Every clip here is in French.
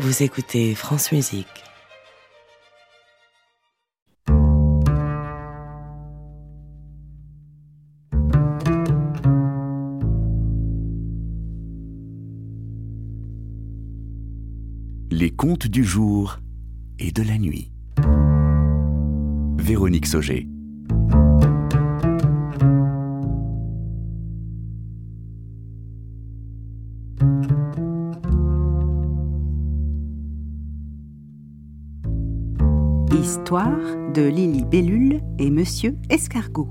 Vous écoutez France Musique. Les contes du jour et de la nuit. Véronique Sauger. Histoire de Lily Bellule et Monsieur Escargot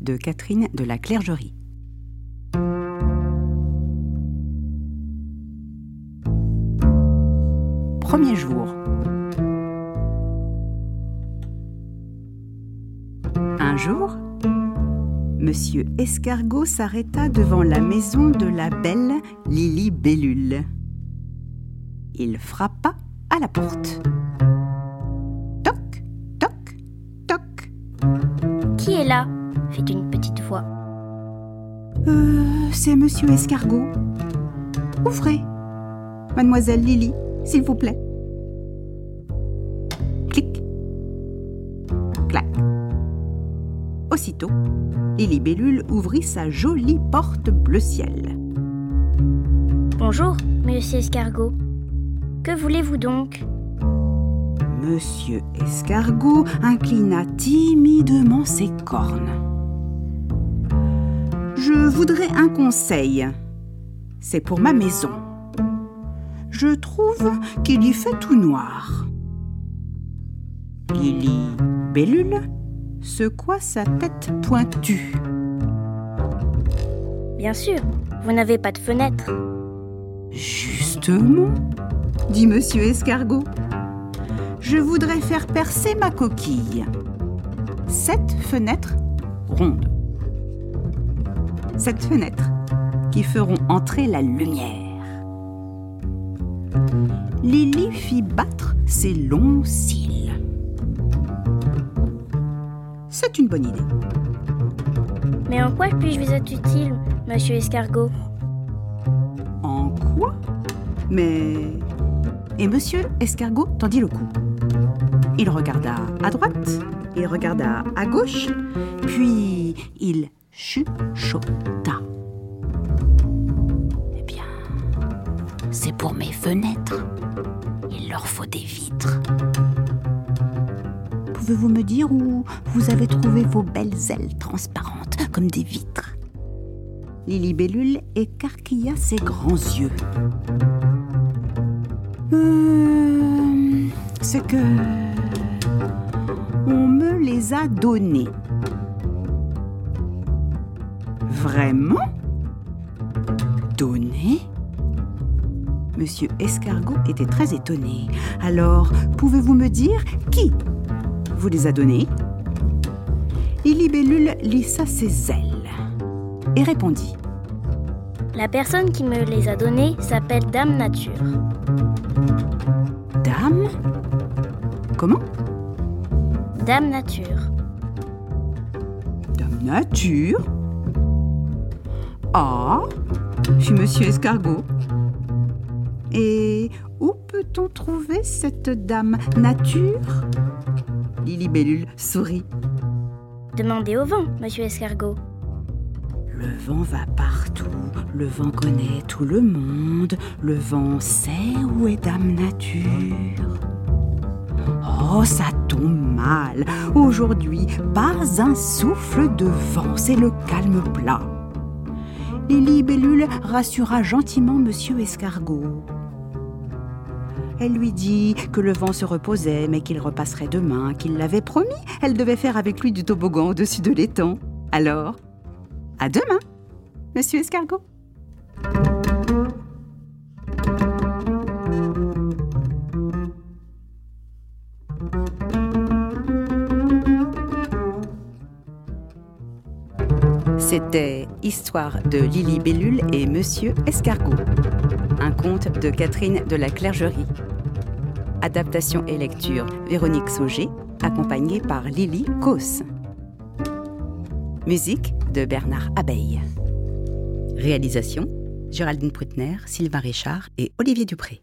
de Catherine de la Clergerie. Premier jour. Un jour, Monsieur Escargot s'arrêta devant la maison de la belle Lily Bellule. Il frappa à la porte. Là fit une petite voix. Euh, c'est Monsieur Escargot. Ouvrez. Mademoiselle Lily, s'il vous plaît. Clic. Clac. Aussitôt, Lily Bellule ouvrit sa jolie porte bleu ciel. Bonjour, monsieur Escargot. Que voulez-vous donc? Monsieur Escargot inclina timidement ses cornes. Je voudrais un conseil. C'est pour ma maison. Je trouve qu'il y fait tout noir. Lily Bellule secoua sa tête pointue. Bien sûr, vous n'avez pas de fenêtre. Justement, dit Monsieur Escargot, je voudrais faire percer ma coquille. Sept fenêtres rondes. Sept fenêtres qui feront entrer la lumière. Lily fit battre ses longs cils. C'est une bonne idée. Mais en quoi puis-je vous être utile, monsieur Escargot? En quoi? Mais. Et monsieur Escargot tendit le cou. Il regarda à droite, il regarda à gauche, puis il chuchota. Eh bien, c'est pour mes fenêtres. Il leur faut des vitres. Pouvez-vous me dire où vous avez trouvé vos belles ailes transparentes comme des vitres? Lily Bellule écarquilla ses grands yeux. Euh, c'est que on me les a donnés. Vraiment? Donnés? Monsieur Escargot était très étonné. Alors, pouvez-vous me dire qui vous les a donnés? Bellule lissa ses ailes et répondit. La personne qui me les a donnés s'appelle Dame Nature. Dame Comment Dame Nature. Dame Nature Ah fit Monsieur Escargot. Et où peut-on trouver cette Dame Nature? Lily Bellule sourit. Demandez au vent, monsieur Escargot. Le vent va partout, le vent connaît tout le monde, le vent sait où est Dame Nature. Oh, ça tombe mal. Aujourd'hui, pas un souffle de vent, c'est le calme plat. Lily Bellule rassura gentiment Monsieur Escargot. Elle lui dit que le vent se reposait, mais qu'il repasserait demain, qu'il l'avait promis. Elle devait faire avec lui du toboggan au-dessus de l'étang. Alors, à demain, Monsieur Escargot. C'était Histoire de Lily Bellule et Monsieur Escargot. Un conte de Catherine de la Clergerie. Adaptation et lecture Véronique Sauger, accompagnée par Lily Causse. Musique de Bernard Abeille. Réalisation Géraldine Prutner, Sylvain Richard et Olivier Dupré.